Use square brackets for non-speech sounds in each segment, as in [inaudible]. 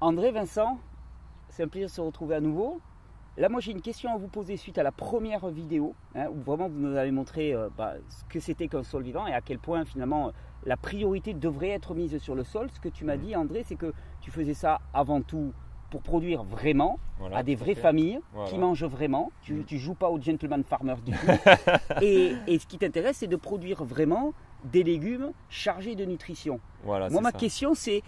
André, Vincent, c'est un plaisir de se retrouver à nouveau. Là, moi, j'ai une question à vous poser suite à la première vidéo, hein, où vraiment vous nous avez montré euh, bah, ce que c'était qu'un sol vivant et à quel point finalement la priorité devrait être mise sur le sol. Ce que tu m'as Mm. dit, André, c'est que tu faisais ça avant tout pour produire vraiment Voilà, à des vraies fait. familles Voilà. qui mangent vraiment. Tu, Mm. tu joues pas au gentleman farmer du tout. [laughs] et, et ce qui t'intéresse, c'est de produire vraiment des légumes chargés de nutrition. Voilà, Moi, ma ça. question, c'est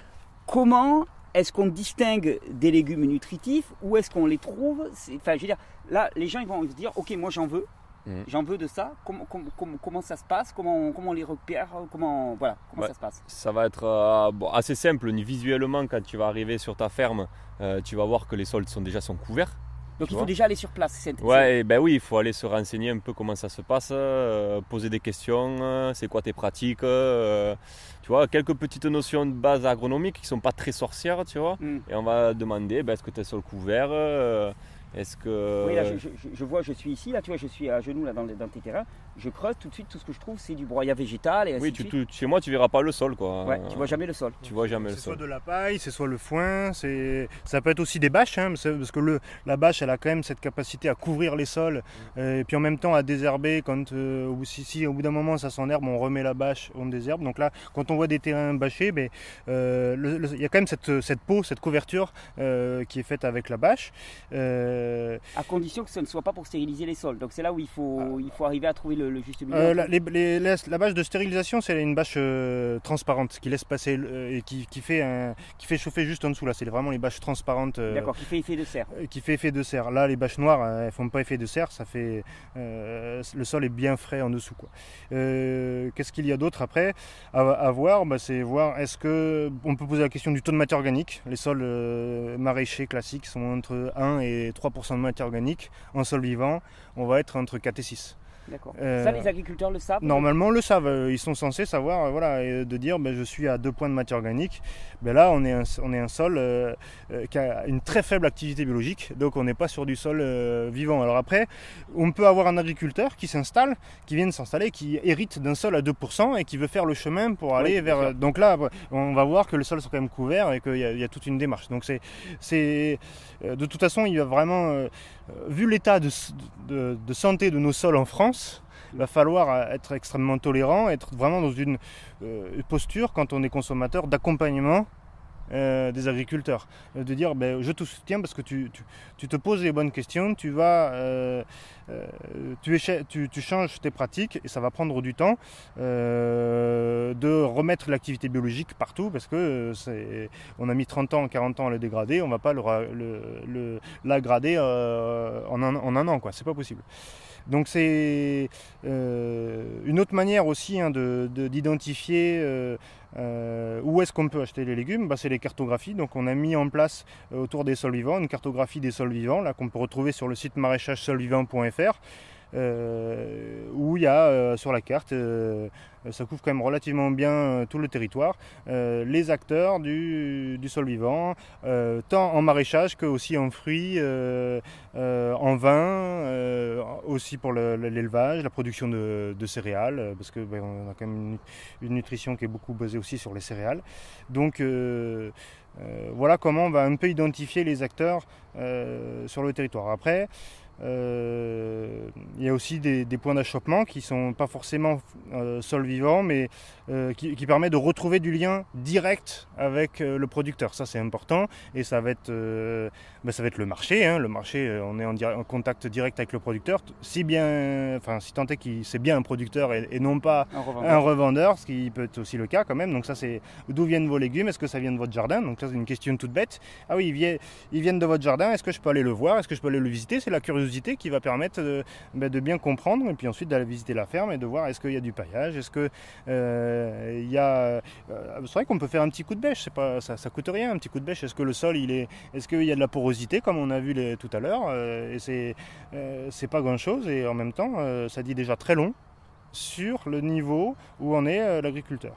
comment est-ce qu'on distingue des légumes nutritifs Où est-ce qu'on les trouve Enfin, je veux dire, là, les gens ils vont se dire, ok, moi j'en veux, Mhm. j'en veux de ça. Comment, ça se passe? Comment, on- comment on les repère? Comment voilà, comment Ouais. ça se passe? Ça va être euh, bon, assez simple. Visuellement, quand tu vas arriver sur ta ferme, euh, tu vas voir que les sols sont déjà sont couverts. Donc il faut déjà aller sur place. Ouais, ben oui, il faut aller se renseigner un peu comment ça se passe, euh, poser des questions, euh, c'est quoi tes pratiques, euh, tu vois, quelques petites notions de base agronomiques qui sont pas très sorcières, tu vois. Hmm. Et on va demander, ben, est-ce que tu es sol couvert euh, Est-ce que... Oui, là, je, je- je- vois, je suis ici, là, tu vois, je suis à genoux là, dans, dans tes terrains. Je creuse tout de suite, tout ce que je trouve, c'est du broyat végétal et ainsi Oui, de tu, suite. tu- chez moi, tu verras pas le sol, quoi. Ouais, tu vois jamais le sol. Tu vois jamais le C'est soit sol. de la paille, c'est soit le foin, c'est ça peut être aussi des bâches, hein, parce que le, la bâche elle a quand même cette capacité à couvrir les sols euh, et puis en même temps à désherber quand euh, au bout- si, si, au bout d'un moment ça s'enherbe, on remet la bâche, on désherbe. Donc là, quand on voit des terrains bâchés, ben, euh, il y a quand même cette, cette peau, cette couverture euh, qui est faite avec la bâche. Euh, À condition que ce ne soit pas pour stériliser les sols. Donc c'est là où il faut, il faut arriver à trouver le, le juste milieu. Euh, la, les- les- la- la bâche de stérilisation, c'est une bâche euh, transparente qui laisse passer euh, et qui, qui fait un- qui fait chauffer juste en dessous. Là, c'est vraiment les bâches transparentes. D'accord, qui fait effet de serre. qui fait effet de serre. Là, les bâches noires, elles font pas effet de serre, ça fait le sol est bien frais en dessous. quoi. Qu'est-ce qu'il y a d'autre après à, à voir? Bah, C'est voir est-ce que on peut poser la question du taux de matière organique. Les sols maraîchers classiques sont entre 1 et 3% de matière organique. En sol vivant, on va être entre 4 et 6. D'accord. Euh, Ça, les agriculteurs le savent Normalement, le savent. Ils sont censés savoir, euh, voilà, de dire, ben, je suis à deux points de matière organique. Ben là, on est un, on est un sol euh, qui a une très faible activité biologique, donc on n'est pas sur du sol euh, vivant. Alors après, on peut avoir un agriculteur qui s'installe, qui vient de s'installer, qui hérite d'un sol à 2% et qui veut faire le chemin pour aller vers. Donc là, on va voir que le sol sont quand même couverts et qu'il y, a- y a toute une démarche. Donc c'est, de toute façon, il va vraiment, euh, euh, vu l'état de santé de nos sols en France, il va falloir euh, être extrêmement tolérant, être vraiment dans une euh, posture, quand on est consommateur, d'accompagnement euh, des agriculteurs. Euh, de dire, ben, je te soutiens parce que tu, tu- tu te poses les bonnes questions, tu vas... euh, tu, tu- tu changes tes pratiques et ça va prendre du temps de remettre l'activité biologique partout parce que c'est, on a mis 30 ans, 40 ans à le dégrader, on va pas le, le, le- euh, en, un, en un an, quoi. c'est pas possible. Donc c'est euh, une autre manière aussi hein, de, de- d'identifier euh, euh, où est-ce qu'on peut acheter les légumes bah, C'est les cartographies. Donc on a mis en place autour des sols vivants une cartographie des sols vivants là, qu'on peut retrouver sur le site maraîchagesolvivant.fr euh, où il y a euh, sur la carte, euh, ça couvre quand même relativement bien tout le territoire, les acteurs du, sol vivant, tant en maraîchage que aussi en fruits, en vin, aussi pour le- le- l'élevage, la production de, céréales, parce que ben, on a quand même une, une nutrition qui est beaucoup basée aussi sur les céréales. Donc voilà comment on va un peu identifier les acteurs sur le territoire. Après, euh, il y a aussi des, des points d'achoppement qui sont pas forcément euh, sol vivant, mais euh, qui, qui permet de retrouver du lien direct avec le producteur. Ça, c'est important, et ça va être, ben, ça va être le marché. hein. Le marché, on est en, en contact direct avec le producteur, si bien, enfin, si tant est qu'il c'est bien un producteur et, et non pas Un revendeur. un revendeur, ce qui peut être aussi le cas quand même. Donc ça c'est d'où viennent vos légumes, est-ce que ça vient de votre jardin? Donc ça c'est une question toute bête. Ah oui, ils viennent, ils viennent de votre jardin, est-ce que je peux aller le voir, est-ce que je peux aller le visiter? C'est la curiosité qui va permettre de, ben, de bien comprendre et puis ensuite d'aller visiter la ferme et de voir est-ce qu'il y a du paillage, est-ce que euh, y a... euh, c'est vrai qu'on peut faire un petit coup de bêche, c'est pas, ça, ça coûte rien un petit coup de bêche. Est-ce que le sol il est, est-ce qu'il y a de la porosité comme on a vu tout à l'heure euh, Et c'est, c'est pas grand chose et en même temps ça dit déjà très long sur le niveau où en est l'agriculteur.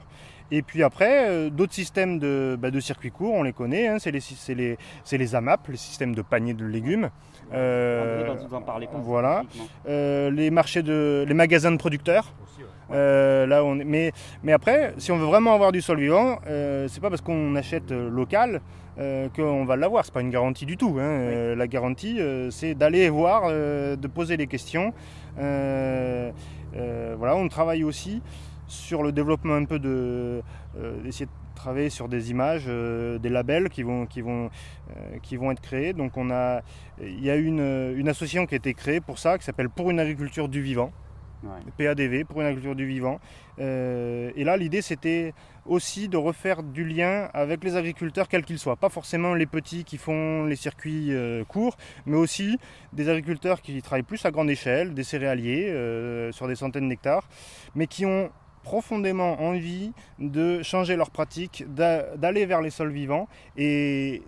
Et puis après, euh, d'autres systèmes de, bah, de circuits courts, on les connaît, hein, c'est les, AMAP, les systèmes de paniers de légumes. Euh, nous en parler pas voilà. Euh, les marchés de, les magasins de producteurs, Euh, là, on est- mais, mais après, si on veut vraiment avoir du sol vivant, euh, c'est pas parce qu'on achète local euh, qu'on va l'avoir. C'est pas une garantie du tout. hein. Euh, la garantie, euh, c'est d'aller voir, euh, de poser des questions. Euh, euh, voilà, on travaille aussi sur le développement un peu de euh, d'essayer de travailler sur des images, euh, des labels qui vont qui vont euh, qui vont être créés. Donc on a il y a une, une association qui a été créée pour ça qui s'appelle Pour une agriculture du vivant. Ouais. PADV pour une agriculture du vivant. Euh, et là, l'idée, c'était aussi de refaire du lien avec les agriculteurs, quels qu'ils soient. Pas forcément les petits qui font les circuits euh, courts, mais aussi des agriculteurs qui travaillent plus à grande échelle, des céréaliers euh, sur des centaines d'hectares, mais qui ont profondément envie de changer leurs pratiques, d'a- d'aller vers les sols vivants. Et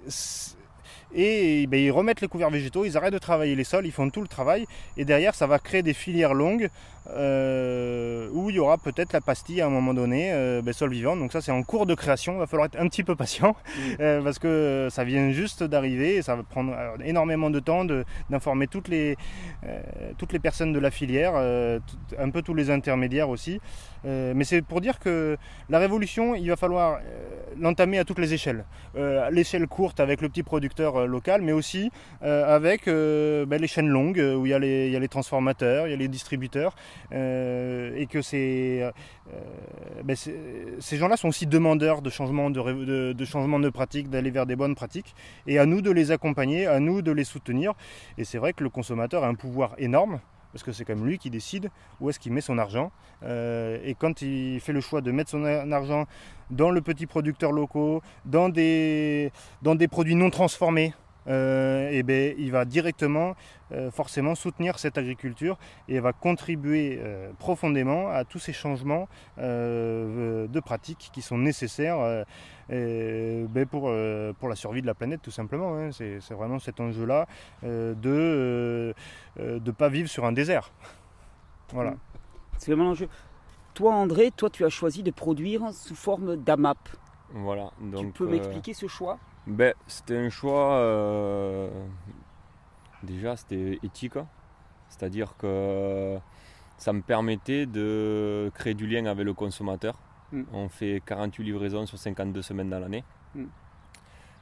et ben, ils remettent les couverts végétaux, ils arrêtent de travailler les sols, ils font tout le travail et derrière ça va créer des filières longues euh, où il y aura peut-être la pastille à un moment donné, euh, ben, sol vivant. Donc ça c'est en cours de création, il va falloir être un petit peu patient [laughs] euh, parce que ça vient juste d'arriver et ça va prendre euh, énormément de temps de- d'informer toutes les, euh, toutes les personnes de la filière, euh, tout- un peu tous les intermédiaires aussi. Euh, mais c'est pour dire que la révolution, il va falloir euh, l'entamer à toutes les échelles. Euh, à l'échelle courte avec le petit producteur euh, local, mais aussi euh, avec euh, ben, les chaînes longues où il y, a les, transformateurs, il y a les distributeurs, et que euh, ben, ces gens-là sont aussi demandeurs de changement de, de, de changement de pratique, d'aller vers des bonnes pratiques, et à nous de les accompagner, à nous de les soutenir. Et c'est vrai que le consommateur a un pouvoir énorme. Parce que c'est comme lui qui décide où est-ce qu'il met son argent. Euh, et quand il fait le choix de mettre son argent dans le petit producteur locaux, dans des, dans des produits non transformés, euh, eh ben, il va directement euh, forcément soutenir cette agriculture et va contribuer euh, profondément à tous ces changements euh, de pratiques qui sont nécessaires euh, et, ben, pour, euh, pour la survie de la planète tout simplement. hein. C'est vraiment cet enjeu-là euh, de ne de pas vivre sur un désert. [laughs] Voilà. C'est vraiment l'enjeu. Toi, André, toi, tu as choisi de produire sous forme d'AMAP. Voilà. Donc, tu peux euh, m'expliquer ce choix? Ben, C'était un choix. euh, déjà, c'était éthique. C'est-à-dire que ça me permettait de créer du lien avec le consommateur. Mm. On fait 48 livraisons sur 52 semaines dans l'année. Mm.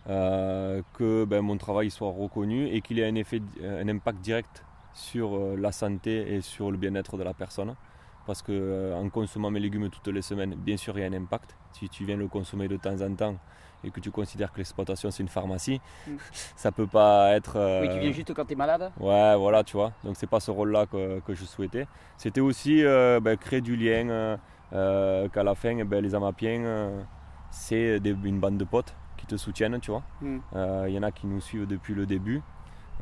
Euh, que ben, mon travail soit reconnu et qu'il ait un, effet, un impact direct sur euh, la santé et sur le bien-être de la personne. Parce que euh, en consommant mes légumes toutes les semaines, bien sûr, il y a un impact. Si tu viens le consommer de temps en temps et que tu considères que l'exploitation c'est une pharmacie, Mm. [laughs] ça peut pas être. Oui, tu euh, viens juste quand tu es malade Ouais, voilà, tu vois. Donc c'est pas ce rôle-là que, que je souhaitais. C'était aussi euh, ben, créer du lien, euh, euh, qu'à la fin, ben, les Amapiens, euh, c'est une bande de potes qui te soutiennent, tu vois. Mm. Euh, Il y en a qui nous suivent depuis le début.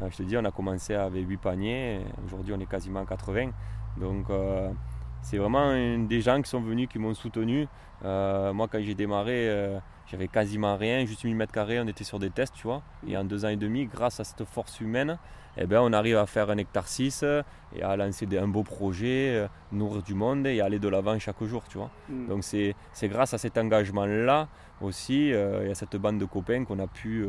Euh, je te dis, on a commencé avec 8 paniers, aujourd'hui on est quasiment à 80. Donc euh, c'est vraiment des gens qui sont venus, qui m'ont soutenu. Euh, moi quand j'ai démarré, euh, j'avais quasiment rien, juste 1000 mètres carrés, on était sur des tests, tu vois. Et en deux ans et demi, grâce à cette force humaine, eh ben, on arrive à faire un hectare 6 euh, et à lancer un beau projet, nourrir du monde et aller de l'avant chaque jour, tu vois. Mm. Donc c'est grâce à cet engagement-là aussi euh, et à cette bande de copains qu'on a pu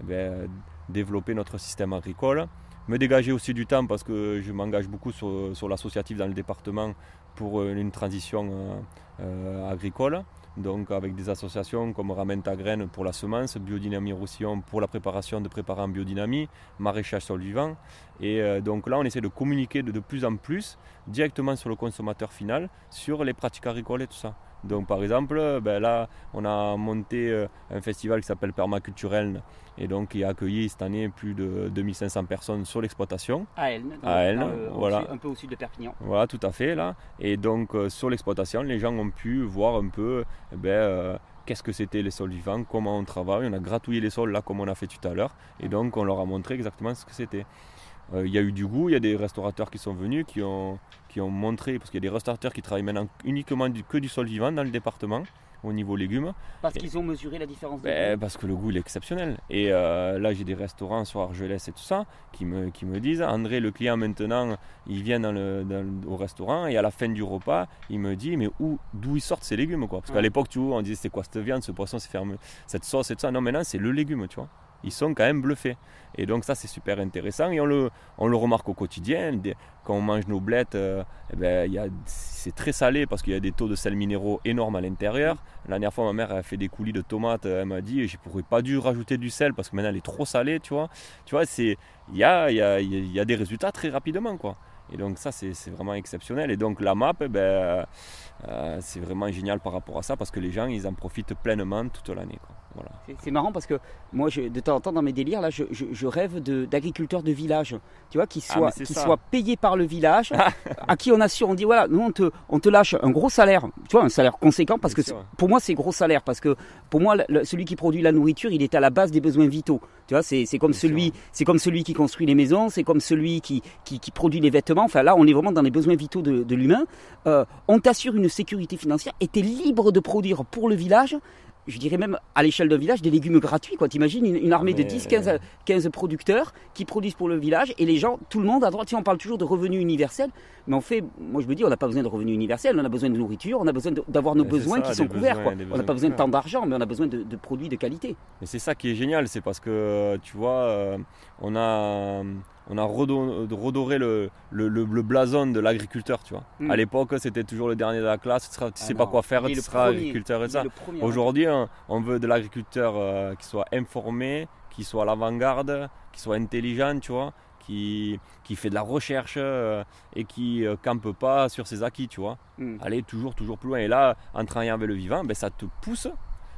eh ben, développer notre système agricole. Me dégager aussi du temps parce que je m'engage beaucoup sur, sur l'associatif dans le département pour euh, une transition euh, euh, agricole. Donc avec des associations comme Ramène ta graine pour la semence, Biodynamie Roussillon pour la préparation de préparants biodynamie, maraîchage sol vivant. Et donc là on essaie de communiquer de, de plus en plus directement sur le consommateur final, sur les pratiques agricoles et tout ça. Donc par exemple, euh, ben là on a monté euh, un festival qui s'appelle Permaculturel et donc qui a accueilli cette année plus de 2500 personnes sur l'exploitation. À Elne, À Elne, au voilà. un peu au sud de Perpignan. Voilà, tout à fait là. Et donc euh, sur l'exploitation, les gens ont pu voir un peu eh ben, euh, qu'est-ce que c'était les sols vivants, comment on travaille. On a gratouillé les sols là comme on a fait tout à l'heure. Et donc on leur a montré exactement ce que c'était. Euh, Il y a eu du goût, il y a des restaurateurs qui sont venus, qui ont, qui ont montré, parce qu'il y a des restaurateurs qui travaillent maintenant uniquement du- que du sol vivant dans le département, au niveau légumes. Parce qu'ils ont mesuré la différence de Ben, parce que le goût il est exceptionnel. Et euh, là j'ai des restaurants sur Argelès et tout ça qui me, qui me disent André le client maintenant il vient dans le, dans le- au restaurant et à la fin du repas il me dit mais où d'où ils sortent ces légumes quoi? Parce qu'à l'époque tu vois on disait c'est quoi cette viande, ce poisson, cette sauce et tout ça. Non maintenant c'est le légume tu vois? Ils sont quand même bluffés. Et donc ça c'est super intéressant et on le, on le remarque au quotidien. Quand on mange nos blettes, euh, eh ben, c'est très salé parce qu'il y a des taux de sel minéraux énormes à l'intérieur. La dernière fois ma mère a fait des coulis de tomates, elle m'a dit je pourrais pas dû rajouter du sel parce que maintenant elle est trop salée, tu vois. Tu vois, il y a, y, a, y a des résultats très rapidement quoi. Et donc ça c'est vraiment exceptionnel. Et donc la map, eh ben, euh, c'est vraiment génial par rapport à ça parce que les gens ils en profitent pleinement toute l'année. Voilà. C'est marrant parce que moi de temps en temps dans mes délires là je, je, rêve d'agriculteurs de, village, tu vois, qui soient, qui soient payés par le village, [laughs] à qui on assure, on dit voilà, nous on te, on te lâche un gros salaire, tu vois, un salaire conséquent parce que pour moi c'est gros salaire parce que pour moi celui qui produit la nourriture il est à la base des besoins vitaux, tu vois, c'est comme celui comme celui qui construit les maisons, c'est comme celui qui, qui, qui, produit les vêtements, enfin là on est vraiment dans les besoins vitaux de, de l'humain. Euh, on t'assure une sécurité financière et tu es libre de produire pour le village je dirais même à l'échelle d'un village, des légumes gratuits. Quoi. T'imagines une, une armée de 10, 15, 15 producteurs qui produisent pour le village et les gens, tout le monde à droite. Si on parle toujours de revenus universels, mais en fait, moi je me dis, on n'a pas besoin de revenus universels, on a besoin de nourriture, on a besoin d'avoir nos besoin qui sont couverts. On n'a pas besoin de tant d'argent, mais on a besoin de, produits de qualité. Et c'est ça qui est génial, c'est parce que tu vois, euh, on a on a redoré le, le, blason de l'agriculteur, tu vois. Mm. À l'époque, c'était toujours le dernier de la classe, tu ne sais ah pas quoi faire, tu seras agriculteur et ça. Aujourd'hui, on, veut de l'agriculteur euh, qui soit informé, qui soit à l'avant-garde, qui soit intelligent, tu vois, qui, qui fait de la recherche euh, et qui ne euh, campe pas sur ses acquis, tu vois. Mm. Aller toujours, toujours plus loin. Et là, en travaillant avec le vivant, ben, ça te pousse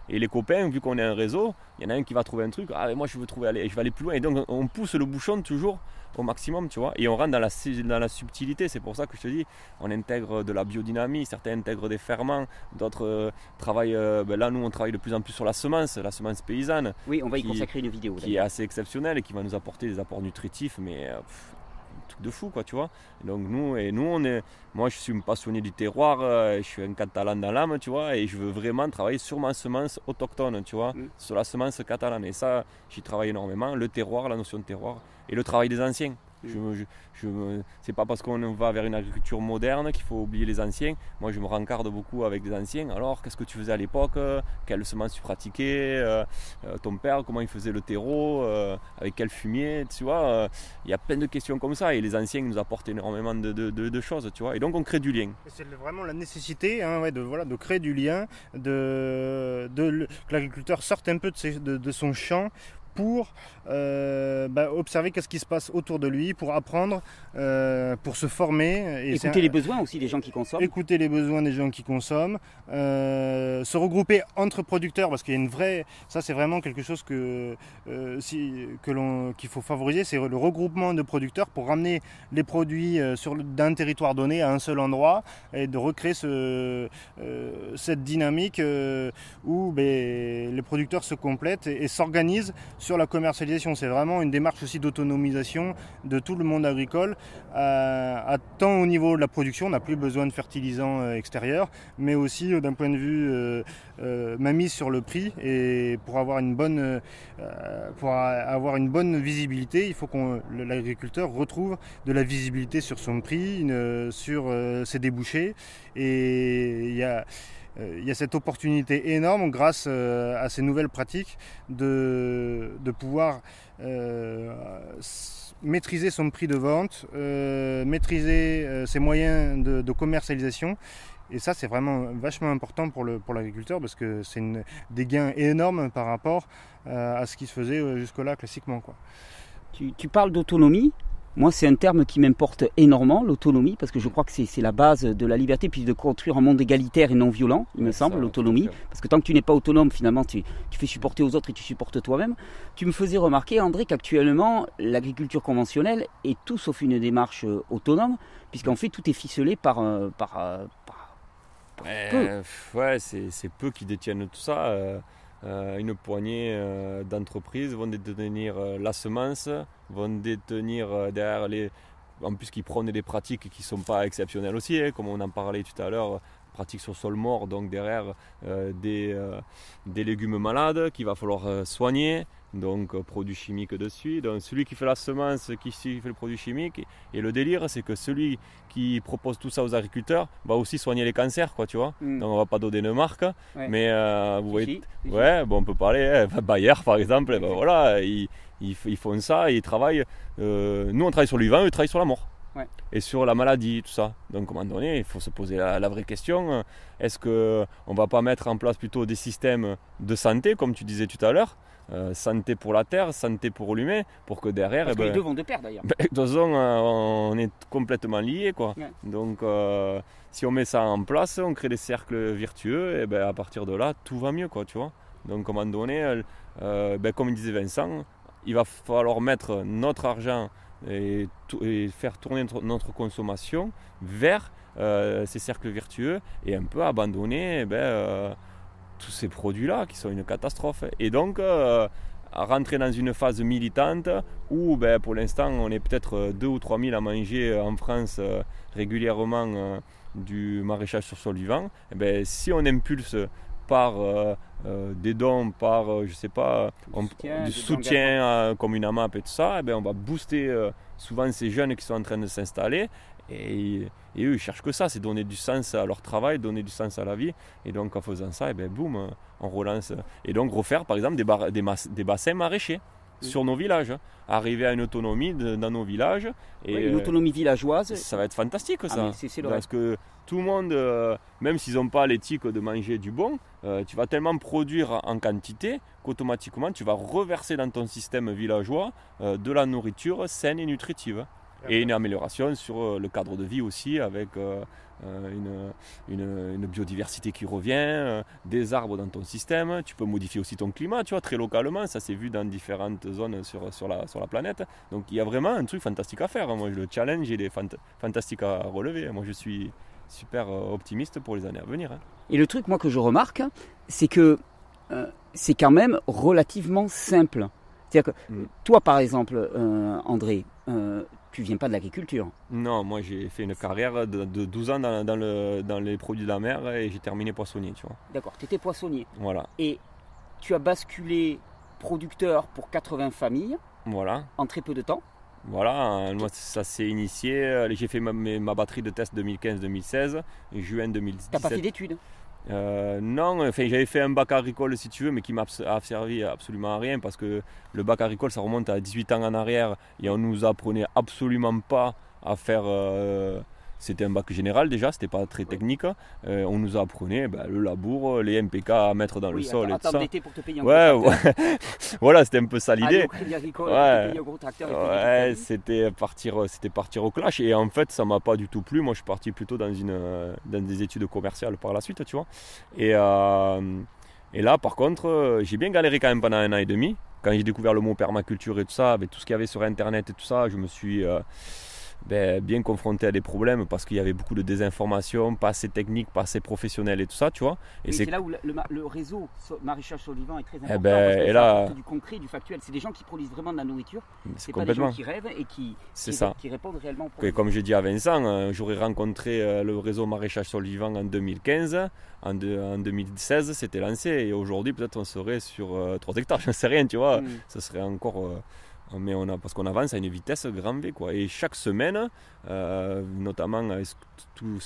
et les copains, vu qu'on est un réseau, il y en a un qui va trouver un truc, ah moi je veux trouver aller, je vais aller plus loin. Et donc on pousse le bouchon toujours au maximum, tu vois. Et on rentre dans la, dans la subtilité. C'est pour ça que je te dis, on intègre de la biodynamie, certains intègrent des ferments, d'autres euh, travaillent. Euh, ben là, nous, on travaille de plus en plus sur la semence, la semence paysanne. Oui, on va y consacrer une vidéo. Qui est assez exceptionnelle et qui va nous apporter des apports nutritifs, mais euh, de fou, quoi, tu vois. donc nous, et nous, on est, moi, je suis un passionné du terroir, euh, je suis un catalan dans l'âme, tu vois, et je veux vraiment travailler sur ma semence autochtone, tu vois, mm. sur la semence catalane. Et ça, j'y travaille énormément, le terroir, la notion de terroir, et le travail des anciens. C'est pas parce qu'on va vers une agriculture moderne qu'il faut oublier les anciens. Moi, je me rencarde beaucoup avec des anciens. Alors, qu'est-ce que tu faisais à l'époque? Quelle semence tu pratiquais? Euh, euh, Ton père, comment il faisait le terreau? Euh, Avec quel fumier? Tu vois, il y a plein de questions comme ça. Et les anciens nous apportent énormément de, choses, tu vois. Et donc, on crée du lien. C'est vraiment la nécessité hein, de, créer du lien, que l'agriculteur sorte un peu de son champ pour euh, bah, observer qu'est-ce qui se passe autour de lui, pour apprendre, euh, pour se former. Et écouter les besoins aussi des gens qui consomment. Écouter les besoins des gens qui consomment, euh, se regrouper entre producteurs parce qu'il y a une vraie, ça c'est vraiment quelque chose que si, que l'on qu'il faut favoriser, c'est le regroupement de producteurs pour ramener les produits sur d'un territoire donné à un seul endroit et de recréer ce, cette dynamique où ben, les producteurs se complètent et s'organisent sur la commercialisation. C'est vraiment une démarche aussi d'autonomisation de tout le monde agricole, euh, à, tant au niveau de la production, on n'a plus besoin de fertilisants euh, extérieurs, mais aussi euh, d'un point de vue ma mise sur le prix. Et pour avoir une bonne, pour avoir une bonne visibilité, il faut que l'agriculteur retrouve de la visibilité sur son prix, sur ses débouchés. Et il y a il y a cette opportunité énorme grâce euh, à ces nouvelles pratiques de, pouvoir euh, maîtriser son prix de vente, maîtriser ses moyens de, commercialisation. Et ça, c'est vraiment vachement important pour l'agriculteur pour parce que c'est des gains énormes par rapport à ce qui se faisait jusque-là classiquement. Tu parles d'autonomie. Moi, c'est un terme qui m'importe énormément, l'autonomie, parce que je crois que c'est la base de la liberté, puis de construire un monde égalitaire et non violent, il me semble, l'autonomie. Parce que tant que tu n'es pas autonome, finalement, tu, fais supporter aux autres et tu supportes toi-même. Tu me faisais remarquer, André, qu'actuellement, l'agriculture conventionnelle est tout sauf une démarche euh, autonome, puisqu'en fait, tout est ficelé par, euh, par, euh, peu. Ouais, c'est peu qui détiennent tout ça. Euh, une poignée euh, d'entreprises vont détenir euh, la semence, vont détenir derrière les. En plus, qui prônent des pratiques qui ne sont pas exceptionnelles aussi, hein, comme on en parlait tout à l'heure, pratiques sur sol mort, donc derrière des, des légumes malades qu'il va falloir soigner, donc euh, produits chimiques dessus. Donc celui qui fait la semence, qui fait le produit chimique. Et le délire, c'est que celui qui propose tout ça aux agriculteurs va aussi soigner les cancers, quoi, tu vois. Mm. Donc on va pas donner une marque, mais euh, vous voyez, ouais, bon, on peut parler. hein, [laughs] Bayer, par exemple, eh ben [laughs] voilà, ils, ils, ils font ça, ils travaillent. euh, nous, on travaille sur le vivant, eux, ils travaillent sur la mort. Ouais. Et sur la maladie, tout ça. Donc, à un moment donné, il faut se poser la, la vraie question euh, est-ce qu'on ne va pas mettre en place plutôt des systèmes de santé, comme tu disais tout à l'heure euh, santé pour la terre, santé pour l'humain, pour que derrière, Parce eh que les ben, deux vont de pair d'ailleurs. ben, de toute façon, euh, on est complètement liés. Quoi. Ouais. Donc, euh, si on met ça en place, on crée des cercles vertueux, et ben, à partir de là, tout va mieux. Quoi, tu vois Donc, à un moment donné, euh, euh, ben, comme disait Vincent, il va falloir mettre notre argent et, faire tourner notre, consommation vers euh, ces cercles vertueux et un peu abandonner eh ben, euh, tous ces produits-là qui sont une catastrophe. Et donc, euh, rentrer dans une phase militante où ben, pour l'instant on est peut-être 2 ou 3 000 à manger en France régulièrement du maraîchage sur sol vivant, eh ben, si on impulse par euh, euh, des dons, par euh, je sais pas, on- soutien, du soutien comme une AMAP et tout ça, eh ben, on va booster souvent ces jeunes qui sont en train de s'installer. Et, et eux ils cherchent que ça, c'est donner du sens à leur travail, donner du sens à la vie. Et donc en faisant ça, eh ben, boum, on relance et donc refaire par exemple des, bar- des, mas- des bassins maraîchers. Sur nos villages, arriver à une autonomie de- dans nos villages et Ouais, une euh, autonomie villageoise. ça va être fantastique Ah, ça. le Parce que tout le monde, euh, même s'ils n'ont pas l'éthique de manger du bon, euh, tu vas tellement produire en quantité qu'automatiquement tu vas reverser dans ton système villageois euh, de la nourriture saine et nutritive. Et une amélioration sur euh, le cadre de vie aussi avec euh, euh, une, une- une biodiversité qui revient, des arbres dans ton système. Tu peux modifier aussi ton climat, tu vois, très localement. Ça s'est vu dans différentes zones sur, sur, la, sur la planète. Donc il y a vraiment un truc fantastique à faire. Moi, le challenge, il est fant- fantastique à relever. Moi, je suis super optimiste pour les années à venir. hein. Et le truc, moi, que je remarque, c'est que euh, c'est quand même relativement simple. C'est-à-dire que Mm. toi, par exemple, euh, André, euh, tu viens pas de l'agriculture. Non, moi, j'ai fait une carrière de, de 12 ans dans, dans le, dans les produits de la mer et j'ai terminé poissonnier, tu vois. D'accord, tu étais poissonnier. Voilà, Et tu as basculé producteur pour 80 familles voilà. en très peu de temps. Voilà, euh, moi ça s'est initié. J'ai fait ma, batterie de test 2015-2016, juin 2017. Tu n'as pas fait d'études. Euh, non, j'avais fait un bac agricole si tu veux, mais qui m'a servi absolument à rien parce que le bac agricole ça remonte à 18 ans en arrière et on nous apprenait absolument pas à faire. euh, c'était un bac général déjà, c'était pas très technique. Euh, on nous apprenait ben, le labour, les MPK à mettre dans le sol et tout ça. pour te payer un Ouais, ouais. [laughs] voilà, c'était un peu ça l'idée. Ouais. Ouais, c'était partir, c'était partir au clash et en fait ça m'a pas du tout plu. Moi je suis parti plutôt dans, une, euh, dans des études commerciales par la suite, tu vois. Et, euh, et là par contre euh, j'ai bien galéré quand même pendant un an et demi. Quand j'ai découvert le mot permaculture et tout ça, avec tout ce qu'il y avait sur internet et tout ça, je me suis euh, ben, bien confronté à des problèmes parce qu'il y avait beaucoup de désinformation, pas assez technique, pas assez professionnel et tout ça, tu vois. Et c'est là où le, le le réseau so- maraîchage sur le vivant est très important. ben, parce que et ça là- du concret, du factuel. C'est des gens qui produisent vraiment de la nourriture. c'est pas des gens qui rêvent et qui, qui, ça. qui répondent réellement aux Et problèmes. comme je dis à Vincent, euh, j'aurais rencontré euh, le réseau maraîchage sur le vivant en 2015. En, de- en 2016, c'était lancé. Et aujourd'hui, peut-être on serait sur 3 hectares. [laughs] Je ne sais rien, tu vois. Mm. Ce serait encore. Mais on a, parce qu'on avance à une vitesse grand V. Quoi. Et chaque semaine, euh, notamment avec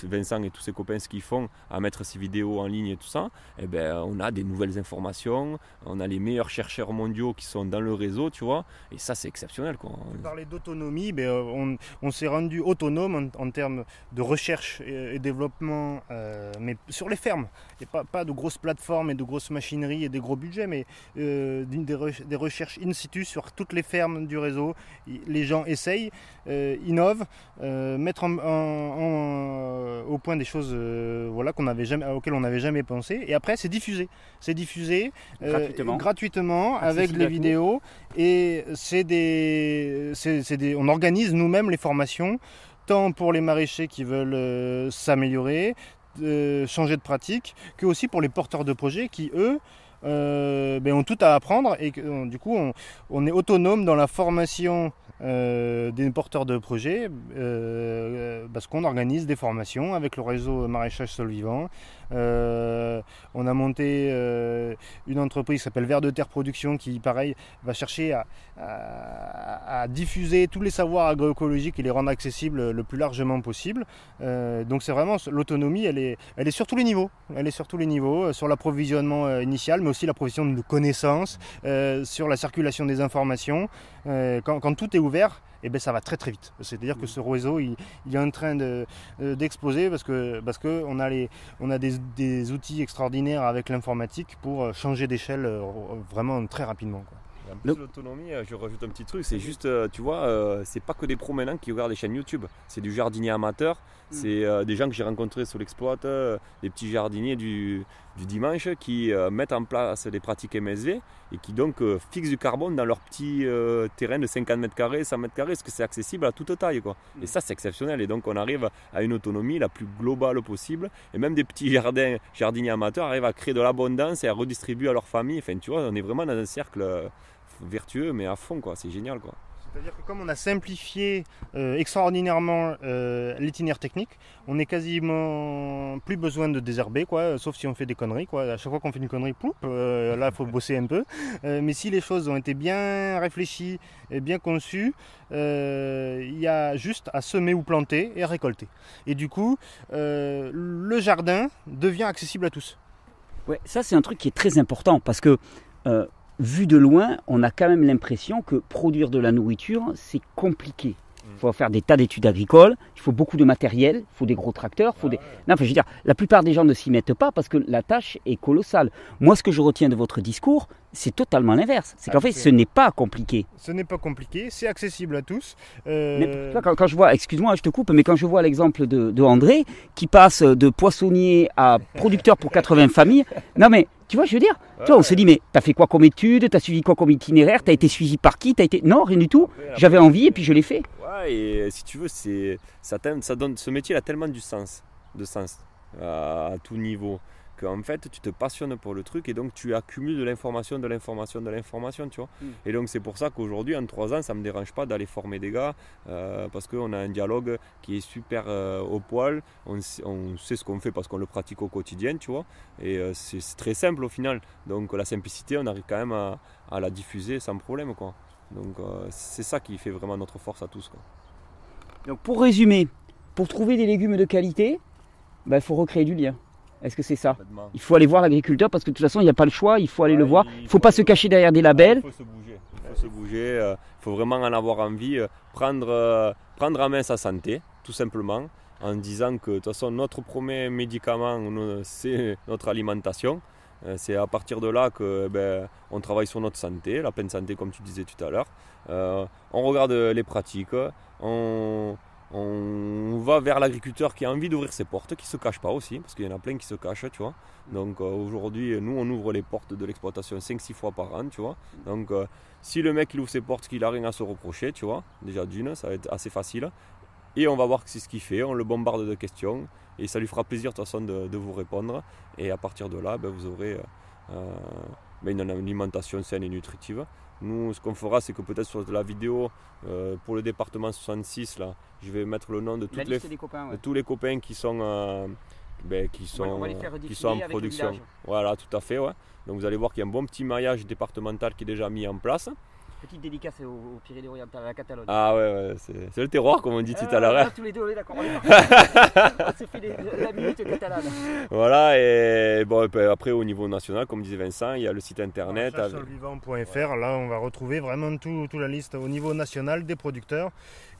Vincent et tous ses copains, ce qu'ils font à mettre ces vidéos en ligne et tout ça, eh ben, on a des nouvelles informations. On a les meilleurs chercheurs mondiaux qui sont dans le réseau, tu vois. Et ça, c'est exceptionnel. Quoi. Tu d'autonomie, ben, euh, on, s'est rendu autonome en, termes de recherche et, développement, euh, mais sur les fermes. Et pas, pas de grosses plateformes et de grosses machineries et des gros budgets, mais des, des recherches in situ sur toutes les fermes du réseau. Les gens essayent, euh, innovent, euh, mettent en- en- en- au point des choses euh, voilà, qu'on avait jamais, auxquelles on n'avait jamais pensé. Et après, c'est diffusé. C'est diffusé euh, Gratuitement. gratuitement avec les vidéos. Et c'est des, des, on organise nous-mêmes les formations, tant pour les maraîchers qui veulent euh, s'améliorer, euh, changer de pratique, que aussi pour les porteurs de projets qui, eux, euh, ben, ont tout à apprendre et que, du coup, on, est autonome dans la formation euh, des porteurs de projets euh, parce qu'on organise des formations avec le réseau maraîchage sol vivant. Euh, on a monté une entreprise qui s'appelle Vert de Terre Production qui, pareil, va chercher à, à, diffuser tous les savoirs agroécologiques et les rendre accessibles le plus largement possible. donc c'est vraiment l'autonomie, elle est, elle est sur tous les niveaux. Elle est sur tous les niveaux, sur l'approvisionnement initial, mais aussi l'approvisionnement de connaissances, sur la circulation des informations. Quand, quand tout est ouvert, et eh ben ça va très très vite. C'est-à-dire que mm. ce réseau, il, est en train euh, d'exploser parce que parce que on a les on a des, outils extraordinaires avec l'informatique pour euh, changer d'échelle euh, vraiment très rapidement. L'autonomie, je rajoute un petit truc, c'est juste, tu vois, c'est pas que des pros maintenant qui regardent les chaînes YouTube, c'est du jardinier amateur, mm. c'est des gens que j'ai rencontrés sur l'exploit, des petits jardiniers du, du dimanche qui euh, mettent en place des pratiques MSV et qui donc euh, fixent du carbone dans leur petit euh, terrain de 50 mètres carrés, 100 mètres carrés, parce que c'est accessible à toute taille. Quoi. Et mm. ça, c'est exceptionnel. Et donc, on arrive à une autonomie la plus globale possible. Et même des petits [laughs] jardins, jardiniers amateurs arrivent à créer de l'abondance et à redistribuer à leur famille. Enfin, tu vois, on est vraiment dans un cercle vertueux, mais à fond, quoi. C'est génial, quoi. C'est-à-dire que comme on a simplifié euh, extraordinairement euh, l'itinéraire technique, on n'est quasiment plus besoin de désherber, quoi, sauf si on fait des conneries. Quoi. À chaque fois qu'on fait une connerie, poup, euh, là il faut bosser un peu. mais si les choses ont été bien réfléchies et bien conçues, il y a juste à semer ou planter et à récolter. Et du coup, le jardin devient accessible à tous. Ouais, ça c'est un truc qui est très important parce que vu de loin, on a quand même l'impression que produire de la nourriture, c'est compliqué. Il faut faire des tas d'études agricoles, il faut beaucoup de matériel, il faut des gros tracteurs, il faut des... Non, enfin, je veux dire, la plupart des gens ne s'y mettent pas parce que la tâche est colossale. Moi, ce que je retiens de votre discours, c'est totalement l'inverse. C'est qu'en fait, ce n'est pas compliqué. Ce n'est pas compliqué, c'est accessible à tous. Euh, quand, je vois, excuse-moi, je te coupe, mais quand je vois l'exemple de, de André, qui passe de poissonnier à producteur pour 80 familles, non mais tu vois, je veux dire, on s'est dit, mais t'as fait quoi comme étude, t'as suivi quoi comme itinéraire, t'as été suivi par qui, t'as été. Non, rien du tout. J'avais envie et puis je l'ai fait. Ouais, et si tu veux, c'est ça, ça donne, ce métier a tellement du sens, de sens à tout niveau qu'en fait tu te passionnes pour le truc et donc tu accumules de l'information, de l'information, de l'information, tu vois. Hmm. Et donc c'est pour ça qu'aujourd'hui, en trois ans, ça ne me dérange pas d'aller former des gars euh, parce qu'on a un dialogue qui est super euh, au poil, on, sait ce qu'on fait parce qu'on le pratique au quotidien, tu vois. Et euh, c'est très simple au final. Donc la simplicité, on arrive quand même à, la diffuser sans problème, quoi. Donc c'est ça qui fait vraiment notre force à tous, quoi. Donc pour résumer, pour trouver des légumes de qualité, il bah, faut recréer du lien. Est-ce que c'est ça Il faut aller voir l'agriculteur parce que de toute façon, il n'y a pas le choix, il faut aller le voir. Il ne faut pas se cacher derrière des labels. Il faut se bouger. Il faut se bouger. Il euh, faut vraiment en avoir envie. Euh, prendre, euh, prendre en main sa santé, tout simplement, en disant que de toute façon, notre premier médicament, c'est notre alimentation. C'est à partir de là que ben, on travaille sur notre santé, la pleine santé comme tu disais tout à l'heure. on regarde les pratiques, on, on va vers l'agriculteur qui a envie d'ouvrir ses portes, qui ne se cache pas aussi, parce qu'il y en a plein qui se cachent, tu vois. Donc euh, aujourd'hui, nous, on ouvre les portes de l'exploitation 5-6 fois par an, tu vois. Donc euh, si le mec ouvre ses portes, qu'il n'a rien à se reprocher, tu vois, déjà d'une, ça va être assez facile. Et on va voir c'est ce qu'il fait, on le bombarde de questions, et ça lui fera plaisir de toute façon de, vous répondre. Et à partir de là, ben, vous aurez euh, ben, une alimentation saine et nutritive. Nous, ce qu'on fera, c'est que peut-être sur la vidéo, euh, pour le département 66, là, je vais mettre le nom de, toutes les, tous les copains qui sont, euh, ben, qui sont, qui sont en production. Voilà, tout à fait. Ouais. Donc vous allez voir qu'il y a un bon petit maillage départemental qui est déjà mis en place. Petite dédicace aux, Pyrénées-Orientales, à la Catalogne. Ah ouais, ouais c'est le terroir, comme on dit tout à l'heure. Hein. tous les deux, on est d'accord. On [laughs] s'est fait la minute catalane. Voilà, et bon, après, au niveau national, comme disait Vincent, il y a le site internet. Solvivant.fr, là, on va retrouver vraiment toute la liste au niveau national des producteurs.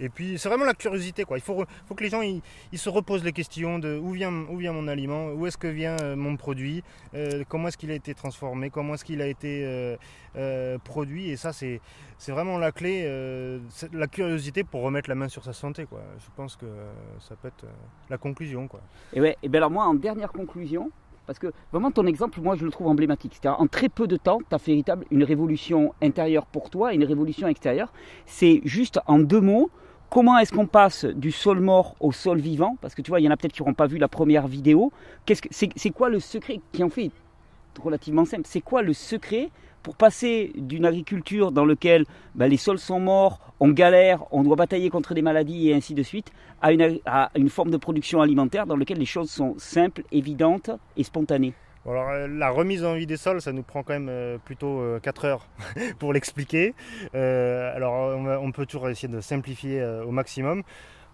Et puis, c'est vraiment la curiosité, quoi. Il faut, faut que les gens ils, se reposent les questions de où vient, où vient mon aliment, où est-ce que vient euh, mon produit, euh, comment est-ce qu'il a été transformé, comment est-ce qu'il a été euh, produit. Et ça, c'est vraiment la clé, la curiosité pour remettre la main sur sa santé. Quoi. Je pense que ça peut être la conclusion. Quoi. Et, ouais, et bien alors moi, en dernière conclusion, parce que vraiment ton exemple, moi je le trouve emblématique. C'est-à-dire en très peu de temps, tu as fait véritable une révolution intérieure pour toi et une révolution extérieure. C'est juste en deux mots, comment est-ce qu'on passe du sol mort au sol vivant? Parce que tu vois, il y en a peut-être qui n'auront pas vu la première vidéo. c'est, quoi le secret qui en fait relativement simple? C'est quoi le secret pour passer d'une agriculture dans laquelle bah, les sols sont morts, on galère, on doit batailler contre des maladies et ainsi de suite, à une forme de production alimentaire dans laquelle les choses sont simples, évidentes et spontanées? Alors, euh, la remise en vie des sols, ça nous prend quand même euh, plutôt 4 euh, heures [laughs] pour l'expliquer. alors on, peut toujours essayer de simplifier au maximum.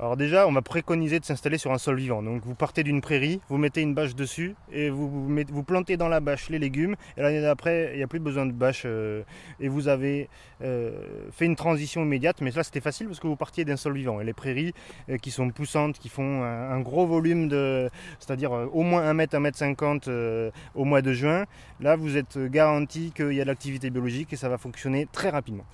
Alors déjà, on va préconiser de s'installer sur un sol vivant. Donc vous partez d'une prairie, vous mettez une bâche dessus et vous, plantez dans la bâche les légumes. Et l'année d'après, il n'y a plus besoin de bâche euh, et vous avez euh, fait une transition immédiate. Mais là, c'était facile parce que vous partiez d'un sol vivant. Et les prairies euh, qui sont poussantes, qui font un, gros volume de, c'est-à-dire au moins 1 mètre, 1 mètre 50 au mois de juin, là, vous êtes garanti qu'il y a de l'activité biologique et ça va fonctionner très rapidement.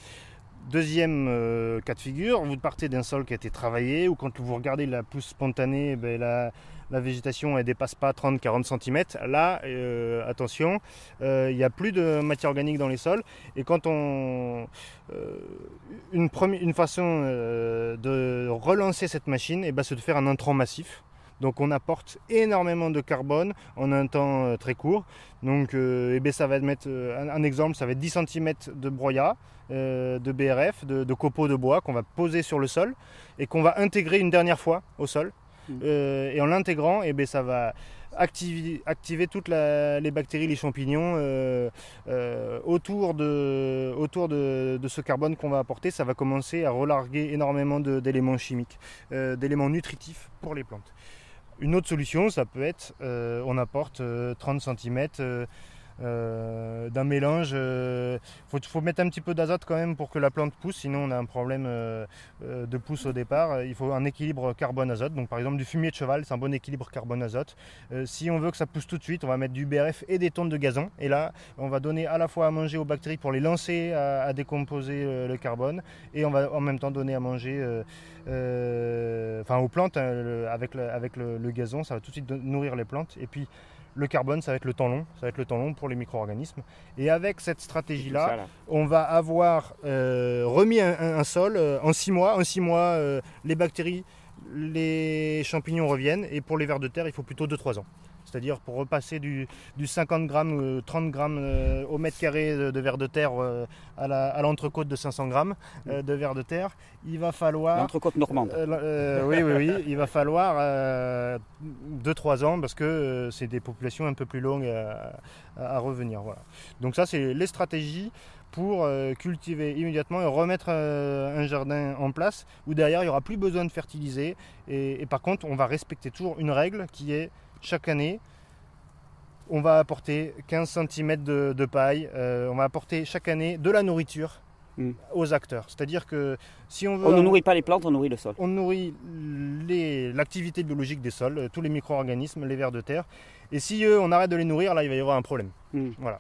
Deuxième euh, cas de figure, vous partez d'un sol qui a été travaillé, ou quand vous regardez la pousse spontanée, ben, la, végétation ne dépasse pas 30-40 cm. Là, euh, attention, euh, il n'y a plus de matière organique dans les sols. Et quand on. une, une, façon de relancer cette machine, eh ben, c'est de faire un entrant massif. Donc on apporte énormément de carbone en un temps très court. Donc eh ben, ça va mettre un, un, exemple, ça va être 10 cm de broyat. Euh, de BRF, de, copeaux de bois qu'on va poser sur le sol et qu'on va intégrer une dernière fois au sol. Mmh. Euh, et en l'intégrant, eh ben, ça va activer, activer toutes les bactéries, les champignons euh, autour, de, autour de, ce carbone qu'on va apporter. Ça va commencer à relarguer énormément d'éléments chimiques, d'éléments nutritifs pour les plantes. Une autre solution, ça peut être, on apporte 30 cm euh, d'un mélange. Il euh, faut, mettre un petit peu d'azote quand même pour que la plante pousse, sinon on a un problème euh, de pousse au départ. Il faut un équilibre carbone-azote. Donc par exemple du fumier de cheval, c'est un bon équilibre carbone-azote. si on veut que ça pousse tout de suite, on va mettre du BRF et des tonnes de gazon. Et là, on va donner à la fois à manger aux bactéries pour les lancer à, décomposer le carbone, et on va en même temps donner à manger, enfin aux plantes hein, avec, le, le, gazon. Ça va tout de suite nourrir les plantes. Et puis le carbone, ça va être le temps long, ça va être le temps long pour les micro-organismes. Et avec cette stratégie-là, on va avoir euh, remis un, sol euh, en six mois. En six mois, euh, les bactéries, les champignons reviennent. Et pour les vers de terre, il faut plutôt 2-3 ans. C'est-à-dire pour repasser du, 50 grammes, 30 euh, grammes euh, au mètre carré de, verre de terre euh, à l'entrecôte de 500 grammes de verre de terre, il va falloir... L'entrecôte normande. oui, oui, oui. Il va falloir 2-3 ans parce que c'est des populations un peu plus longues à, revenir. Voilà. Donc ça, c'est les stratégies pour cultiver immédiatement et remettre un jardin en place où derrière il n'y aura plus besoin de fertiliser et, par contre on va respecter toujours une règle qui est chaque année, on va apporter 15 cm de, paille, euh, on va apporter chaque année de la nourriture hmm. aux acteurs. C'est-à-dire que si on veut... On ne nourrit pas les plantes, on nourrit le sol. On nourrit l'activité biologique des sols, euh, tous les micro-organismes, les vers de terre. Et si eux, on arrête de les nourrir, là, il va y avoir un problème. Hmm. Voilà.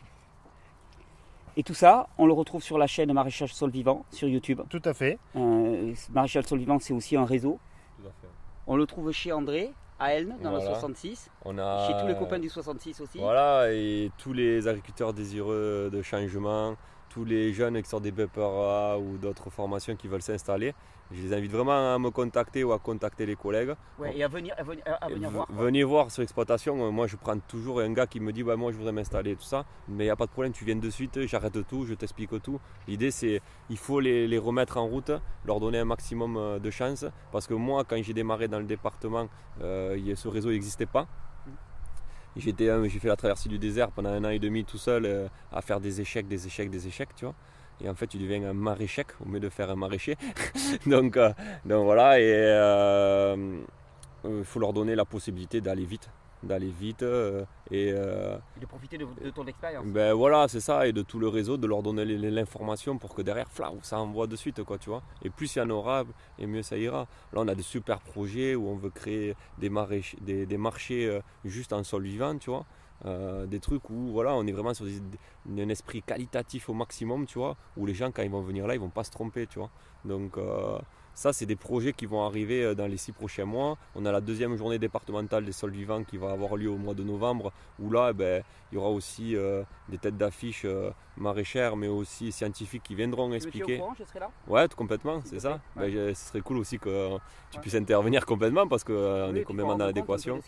Et tout ça, on le retrouve sur la chaîne Maréchal Sol Vivant sur YouTube. Tout à fait. Euh, Maréchal Sol Vivant, c'est aussi un réseau. Tout à fait. On le trouve chez André, à Elne, dans le 66. On a... Chez tous les copains du 66 aussi. Voilà, et tous les agriculteurs désireux de changement, tous les jeunes qui sortent des BPRA ou d'autres formations qui veulent s'installer. Je les invite vraiment à me contacter ou à contacter les collègues. Ouais, et à venir, à venir, à venir voir. Venez voir sur l'exploitation. Moi, je prends toujours un gars qui me dit bah, Moi, je voudrais m'installer, tout ça. Mais il n'y a pas de problème, tu viens de suite, j'arrête tout, je t'explique tout. L'idée, c'est il faut les, les, remettre en route, leur donner un maximum euh, de chance. Parce que moi, quand j'ai démarré dans le département, euh, ce réseau n'existait pas. J'étais, j'ai fait la traversée du désert pendant un an et demi tout seul euh, à faire des échecs, des échecs, des échecs, tu vois. Et en fait, tu deviens un maraîcher au lieu de faire un maraîcher. [laughs] donc, euh, donc voilà, il euh, faut leur donner la possibilité d'aller vite d'aller vite et, de profiter de, ton expérience. Ben voilà, c'est ça, et de tout le réseau, de leur donner l'information pour que derrière, ça envoie de suite, quoi, tu vois. Et plus il y en aura, et mieux ça ira. Là, on a des super projets où on veut créer des, des, des marchés juste en sol vivant, tu vois. Euh, des trucs où voilà, on est vraiment sur un esprit qualitatif au maximum, tu vois, où les gens quand ils vont venir là, ils vont pas se tromper, tu vois. Donc euh, Ça, c'est des projets qui vont arriver euh, dans les six prochains mois. On a la deuxième journée départementale des sols vivants qui va avoir lieu au mois de novembre, où là, eh ben, il y aura aussi euh, des têtes d'affiche euh, maraîchères, mais aussi scientifiques qui viendront expliquer. je serai là Ouais, complètement, c'est ça. Ben, ce serait cool aussi que tu puisses intervenir complètement parce qu'on est complètement dans l'adéquation.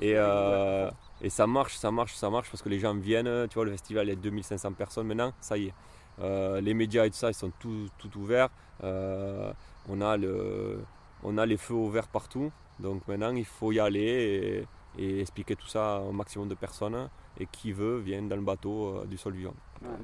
Et, et, ça marche, ça marche, ça marche parce que les gens viennent. Tu vois, le festival, il y a 2500 personnes maintenant, ça y est. les médias et tout ça, ils sont tout, ouverts. Euh, on, a le, on a les feux ouverts partout. Donc maintenant, il faut y aller et, expliquer tout ça au maximum de personnes. Et qui veut vient dans le bateau euh, du sol vivant.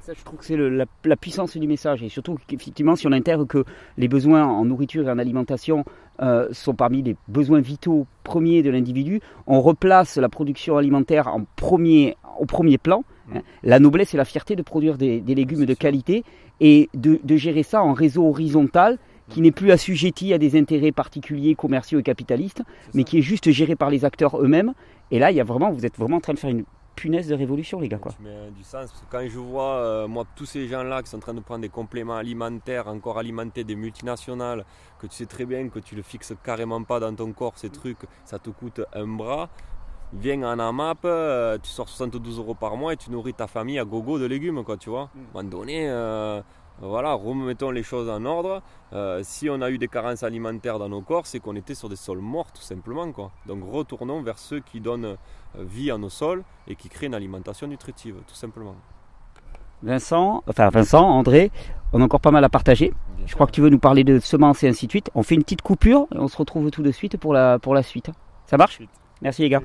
Ça, je trouve que c'est la, puissance du message. Et surtout, qu'effectivement, si on intègre que les besoins en nourriture et en alimentation euh, sont parmi les besoins vitaux premiers de l'individu, on replace la production alimentaire en premier, au premier plan. Hein. La noblesse et la fierté de produire des, légumes de qualité et de, gérer ça en réseau horizontal qui n'est plus assujetti à des intérêts particuliers, commerciaux et capitalistes, mais qui est juste géré par les acteurs eux-mêmes. Et là, il y a vraiment, vous êtes vraiment en train de faire une punaise de révolution, les gars. Quoi. du sens, quand je vois, euh, moi, tous ces gens-là qui sont en train de prendre des compléments alimentaires, encore alimentés des multinationales, que tu sais très bien que tu le fixes carrément pas dans ton corps, ces trucs, ça te coûte un bras. Viens en AMAP, euh, tu sors 72 euros par mois et tu nourris ta famille à gogo de légumes, quoi, tu vois. Mm. À un moment donné, euh, voilà, remettons les choses en ordre. Euh, si on a eu des carences alimentaires dans nos corps, c'est qu'on était sur des sols morts tout simplement. Quoi. Donc retournons vers ceux qui donnent vie à nos sols et qui créent une alimentation nutritive, tout simplement. Vincent, enfin Vincent, André, on a encore pas mal à partager. Je crois que tu veux nous parler de semences et ainsi de suite. On fait une petite coupure et on se retrouve tout de suite pour la, pour la suite. Ça marche? Merci les gars.